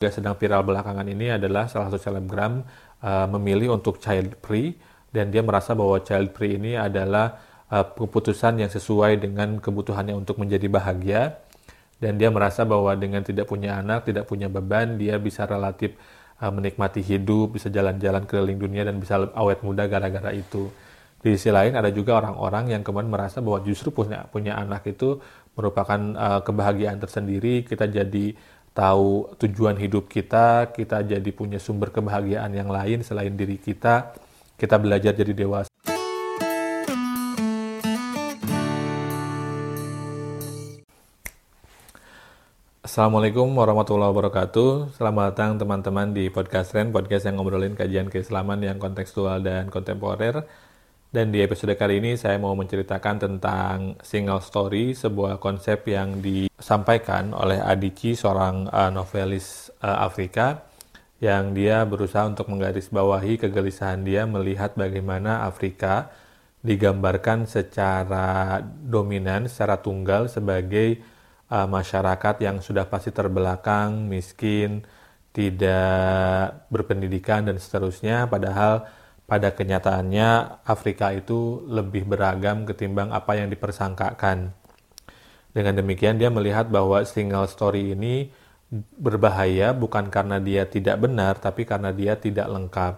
juga sedang viral belakangan ini adalah salah satu selebgram uh, memilih untuk child free dan dia merasa bahwa child free ini adalah uh, keputusan yang sesuai dengan kebutuhannya untuk menjadi bahagia dan dia merasa bahwa dengan tidak punya anak, tidak punya beban, dia bisa relatif uh, menikmati hidup, bisa jalan-jalan keliling dunia dan bisa awet muda gara-gara itu. Di sisi lain ada juga orang-orang yang kemudian merasa bahwa justru punya punya anak itu merupakan uh, kebahagiaan tersendiri, kita jadi tahu tujuan hidup kita, kita jadi punya sumber kebahagiaan yang lain selain diri kita, kita belajar jadi dewasa. Assalamualaikum warahmatullahi wabarakatuh. Selamat datang teman-teman di Podcast Ren, podcast yang ngobrolin kajian keislaman yang kontekstual dan kontemporer. Dan di episode kali ini saya mau menceritakan tentang single story, sebuah konsep yang disampaikan oleh Adichie, seorang uh, novelis uh, Afrika, yang dia berusaha untuk menggarisbawahi kegelisahan dia melihat bagaimana Afrika digambarkan secara dominan, secara tunggal sebagai uh, masyarakat yang sudah pasti terbelakang, miskin, tidak berpendidikan dan seterusnya, padahal pada kenyataannya Afrika itu lebih beragam ketimbang apa yang dipersangkakan. Dengan demikian dia melihat bahwa single story ini berbahaya bukan karena dia tidak benar tapi karena dia tidak lengkap.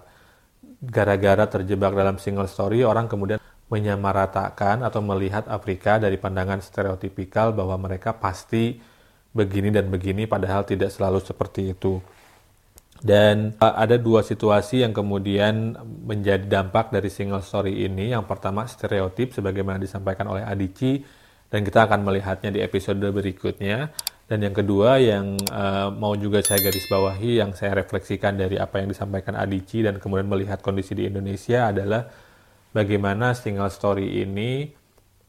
Gara-gara terjebak dalam single story orang kemudian menyamaratakan atau melihat Afrika dari pandangan stereotipikal bahwa mereka pasti begini dan begini padahal tidak selalu seperti itu. Dan uh, ada dua situasi yang kemudian menjadi dampak dari single story ini. Yang pertama stereotip sebagaimana disampaikan oleh Adici dan kita akan melihatnya di episode berikutnya. Dan yang kedua yang uh, mau juga saya garis bawahi, yang saya refleksikan dari apa yang disampaikan Adici dan kemudian melihat kondisi di Indonesia adalah bagaimana single story ini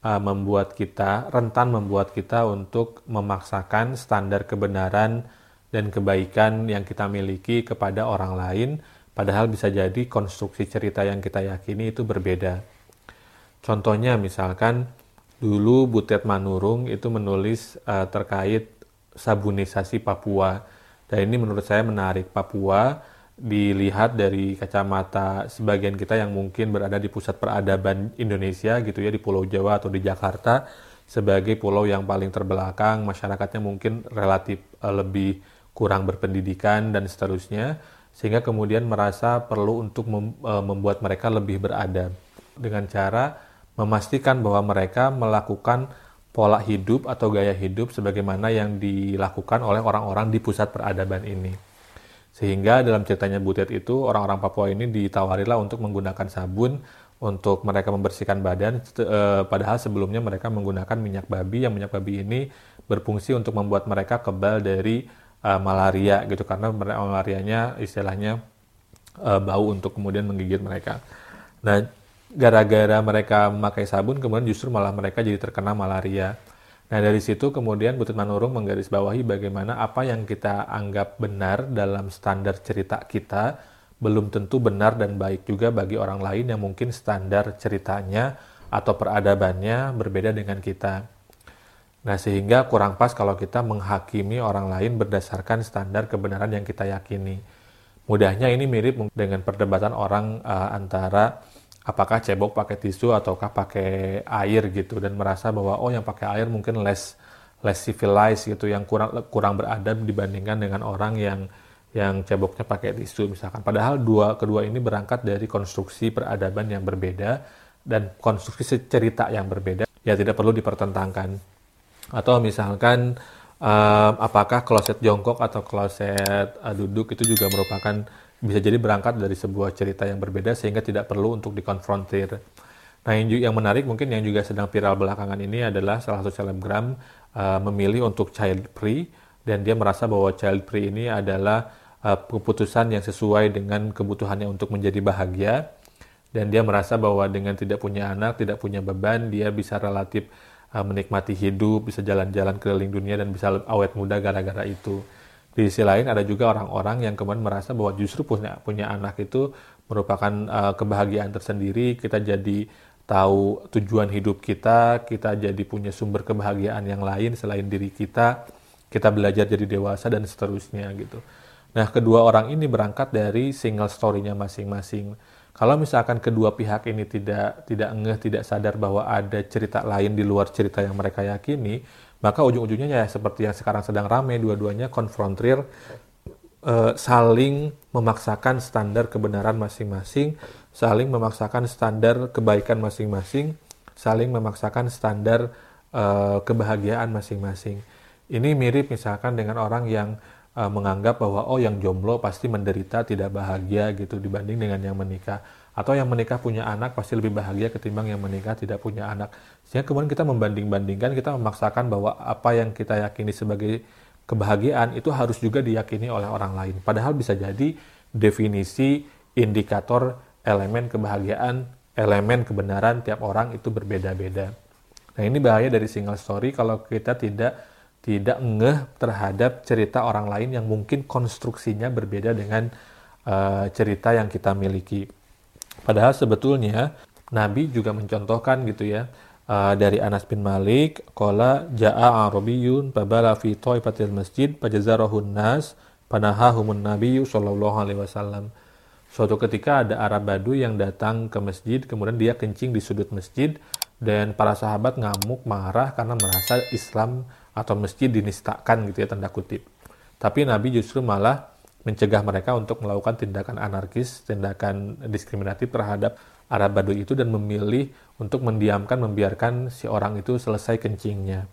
uh, membuat kita rentan membuat kita untuk memaksakan standar kebenaran dan kebaikan yang kita miliki kepada orang lain, padahal bisa jadi konstruksi cerita yang kita yakini itu berbeda. Contohnya misalkan dulu Butet Manurung itu menulis uh, terkait sabunisasi Papua. Dan ini menurut saya menarik. Papua dilihat dari kacamata sebagian kita yang mungkin berada di pusat peradaban Indonesia gitu ya di Pulau Jawa atau di Jakarta sebagai pulau yang paling terbelakang, masyarakatnya mungkin relatif uh, lebih kurang berpendidikan dan seterusnya sehingga kemudian merasa perlu untuk e, membuat mereka lebih beradab dengan cara memastikan bahwa mereka melakukan pola hidup atau gaya hidup sebagaimana yang dilakukan oleh orang-orang di pusat peradaban ini. Sehingga dalam ceritanya Butet itu orang-orang Papua ini ditawarilah untuk menggunakan sabun untuk mereka membersihkan badan e, padahal sebelumnya mereka menggunakan minyak babi yang minyak babi ini berfungsi untuk membuat mereka kebal dari uh, malaria gitu karena malarianya istilahnya uh, bau untuk kemudian menggigit mereka. Nah, gara-gara mereka memakai sabun kemudian justru malah mereka jadi terkena malaria. Nah, dari situ kemudian Butut Manurung menggarisbawahi bagaimana apa yang kita anggap benar dalam standar cerita kita belum tentu benar dan baik juga bagi orang lain yang mungkin standar ceritanya atau peradabannya berbeda dengan kita. Nah, sehingga kurang pas kalau kita menghakimi orang lain berdasarkan standar kebenaran yang kita yakini. Mudahnya ini mirip dengan perdebatan orang uh, antara apakah cebok pakai tisu ataukah pakai air gitu dan merasa bahwa oh yang pakai air mungkin less less civilized gitu yang kurang kurang beradab dibandingkan dengan orang yang yang ceboknya pakai tisu misalkan. Padahal dua kedua ini berangkat dari konstruksi peradaban yang berbeda dan konstruksi cerita yang berbeda. Ya tidak perlu dipertentangkan. Atau misalkan uh, apakah kloset jongkok atau kloset uh, duduk itu juga merupakan bisa jadi berangkat dari sebuah cerita yang berbeda sehingga tidak perlu untuk dikonfrontir. Nah, yang, yang menarik mungkin yang juga sedang viral belakangan ini adalah salah satu selebgram uh, memilih untuk child free dan dia merasa bahwa child free ini adalah uh, keputusan yang sesuai dengan kebutuhannya untuk menjadi bahagia dan dia merasa bahwa dengan tidak punya anak, tidak punya beban, dia bisa relatif uh, menikmati hidup, bisa jalan-jalan keliling dunia dan bisa awet muda gara-gara itu. Di sisi lain ada juga orang-orang yang kemudian merasa bahwa justru punya punya anak itu merupakan uh, kebahagiaan tersendiri, kita jadi tahu tujuan hidup kita, kita jadi punya sumber kebahagiaan yang lain selain diri kita, kita belajar jadi dewasa dan seterusnya gitu. Nah, kedua orang ini berangkat dari single story-nya masing-masing. Kalau misalkan kedua pihak ini tidak tidak ngeh, tidak sadar bahwa ada cerita lain di luar cerita yang mereka yakini, maka ujung-ujungnya ya seperti yang sekarang sedang ramai, dua-duanya konfrontir, uh, saling memaksakan standar kebenaran masing-masing, saling memaksakan standar kebaikan masing-masing, saling memaksakan standar uh, kebahagiaan masing-masing. Ini mirip misalkan dengan orang yang uh, menganggap bahwa oh yang jomblo pasti menderita tidak bahagia gitu dibanding dengan yang menikah. Atau yang menikah punya anak pasti lebih bahagia ketimbang yang menikah tidak punya anak. Sehingga kemudian kita membanding-bandingkan kita memaksakan bahwa apa yang kita yakini sebagai kebahagiaan itu harus juga diyakini oleh orang lain. Padahal bisa jadi definisi indikator elemen kebahagiaan elemen kebenaran tiap orang itu berbeda-beda. Nah ini bahaya dari single story kalau kita tidak tidak ngeh terhadap cerita orang lain yang mungkin konstruksinya berbeda dengan uh, cerita yang kita miliki. Padahal sebetulnya Nabi juga mencontohkan gitu ya uh, dari Anas bin Malik, kola jaa arabiyun babala fi taifatil masjid pajazarahun nas panahahumun nabiyyu sallallahu alaihi wasallam. Suatu ketika ada Arab Badu yang datang ke masjid, kemudian dia kencing di sudut masjid, dan para sahabat ngamuk marah karena merasa Islam atau masjid dinistakan gitu ya tanda kutip. Tapi Nabi justru malah mencegah mereka untuk melakukan tindakan anarkis, tindakan diskriminatif terhadap Arab Baduy itu dan memilih untuk mendiamkan, membiarkan si orang itu selesai kencingnya.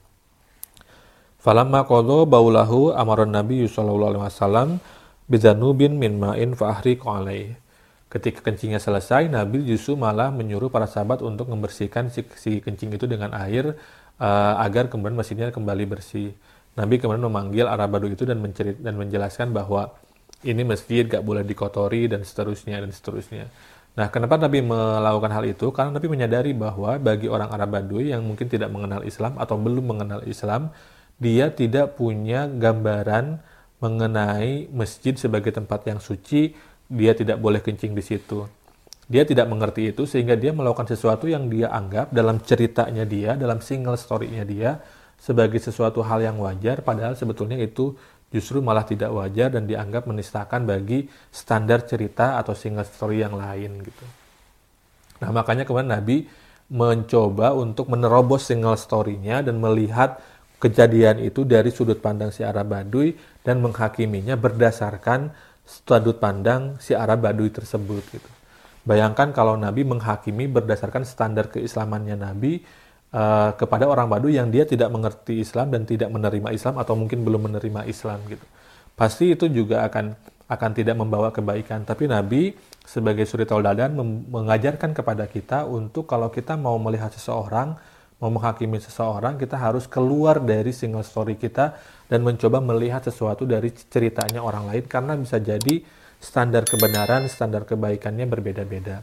Falamma qadha baulahu amaran Nabi sallallahu alaihi wasallam bizanubin min ma'in fa ahriqu alaihi. Ketika kencingnya selesai, Nabi justru malah menyuruh para sahabat untuk membersihkan si, si kencing itu dengan air uh, agar kemudian mesinnya kembali bersih. Nabi kemudian memanggil Arabadu itu dan mencerit dan menjelaskan bahwa ini masjid gak boleh dikotori dan seterusnya dan seterusnya. Nah, kenapa Nabi melakukan hal itu? Karena Nabi menyadari bahwa bagi orang Arab Baduy yang mungkin tidak mengenal Islam atau belum mengenal Islam, dia tidak punya gambaran mengenai masjid sebagai tempat yang suci, dia tidak boleh kencing di situ. Dia tidak mengerti itu sehingga dia melakukan sesuatu yang dia anggap dalam ceritanya dia, dalam single story-nya dia sebagai sesuatu hal yang wajar padahal sebetulnya itu justru malah tidak wajar dan dianggap menistakan bagi standar cerita atau single story yang lain gitu. Nah, makanya kemudian Nabi mencoba untuk menerobos single story-nya dan melihat kejadian itu dari sudut pandang si Arab Baduy dan menghakiminya berdasarkan sudut pandang si Arab Baduy tersebut gitu. Bayangkan kalau Nabi menghakimi berdasarkan standar keislamannya Nabi uh, kepada orang Baduy yang dia tidak mengerti Islam dan tidak menerima Islam atau mungkin belum menerima Islam gitu. Pasti itu juga akan akan tidak membawa kebaikan. Tapi Nabi sebagai suri tauladan mengajarkan kepada kita untuk kalau kita mau melihat seseorang, mau menghakimi seseorang, kita harus keluar dari single story kita dan mencoba melihat sesuatu dari ceritanya orang lain karena bisa jadi standar kebenaran, standar kebaikannya berbeda-beda.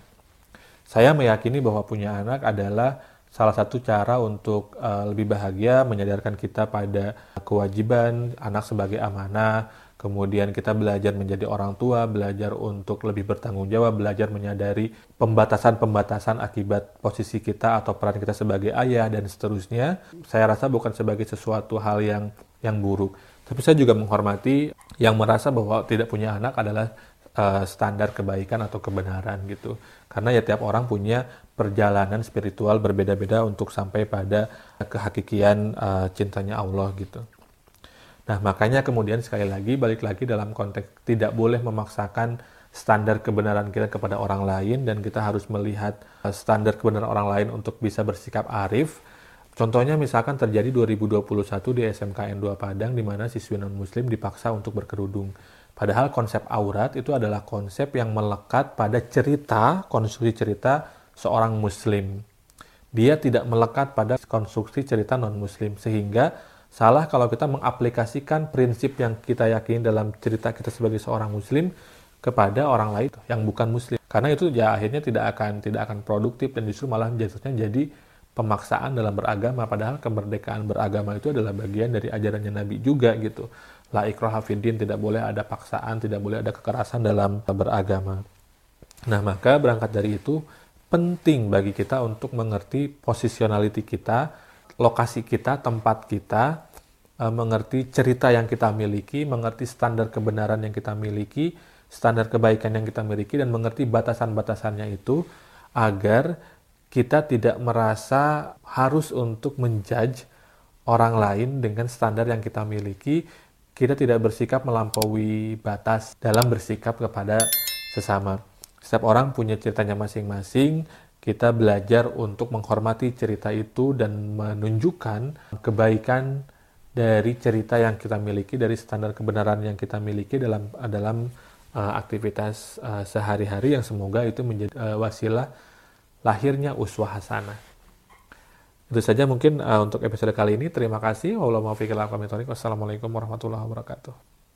Saya meyakini bahwa punya anak adalah salah satu cara untuk uh, lebih bahagia, menyadarkan kita pada kewajiban anak sebagai amanah, kemudian kita belajar menjadi orang tua, belajar untuk lebih bertanggung jawab, belajar menyadari pembatasan-pembatasan akibat posisi kita atau peran kita sebagai ayah dan seterusnya. Saya rasa bukan sebagai sesuatu hal yang yang buruk, tapi saya juga menghormati yang merasa bahwa tidak punya anak adalah uh, standar kebaikan atau kebenaran gitu. Karena ya tiap orang punya perjalanan spiritual berbeda-beda untuk sampai pada kehakikian uh, cintanya Allah gitu. Nah, makanya kemudian sekali lagi balik lagi dalam konteks tidak boleh memaksakan standar kebenaran kita kepada orang lain dan kita harus melihat uh, standar kebenaran orang lain untuk bisa bersikap arif. Contohnya misalkan terjadi 2021 di SMKN 2 Padang di mana siswi non muslim dipaksa untuk berkerudung. Padahal konsep aurat itu adalah konsep yang melekat pada cerita, konstruksi cerita seorang muslim. Dia tidak melekat pada konstruksi cerita non-muslim sehingga salah kalau kita mengaplikasikan prinsip yang kita yakini dalam cerita kita sebagai seorang muslim kepada orang lain yang bukan muslim. Karena itu ya akhirnya tidak akan tidak akan produktif dan justru malah jatuhnya jadi pemaksaan dalam beragama. Padahal kemerdekaan beragama itu adalah bagian dari ajarannya Nabi juga gitu. La ikraha tidak boleh ada paksaan tidak boleh ada kekerasan dalam beragama. Nah maka berangkat dari itu penting bagi kita untuk mengerti positionality kita lokasi kita tempat kita uh, mengerti cerita yang kita miliki, mengerti standar kebenaran yang kita miliki, standar kebaikan yang kita miliki, dan mengerti batasan-batasannya itu agar kita tidak merasa harus untuk menjudge orang lain dengan standar yang kita miliki. Kita tidak bersikap melampaui batas dalam bersikap kepada sesama. Setiap orang punya ceritanya masing-masing, kita belajar untuk menghormati cerita itu dan menunjukkan kebaikan dari cerita yang kita miliki, dari standar kebenaran yang kita miliki dalam dalam uh, aktivitas uh, sehari-hari yang semoga itu menjadi uh, wasilah lahirnya uswah hasanah. Itu saja mungkin uh, untuk episode kali ini. Terima kasih. Wassalamualaikum warahmatullahi wabarakatuh.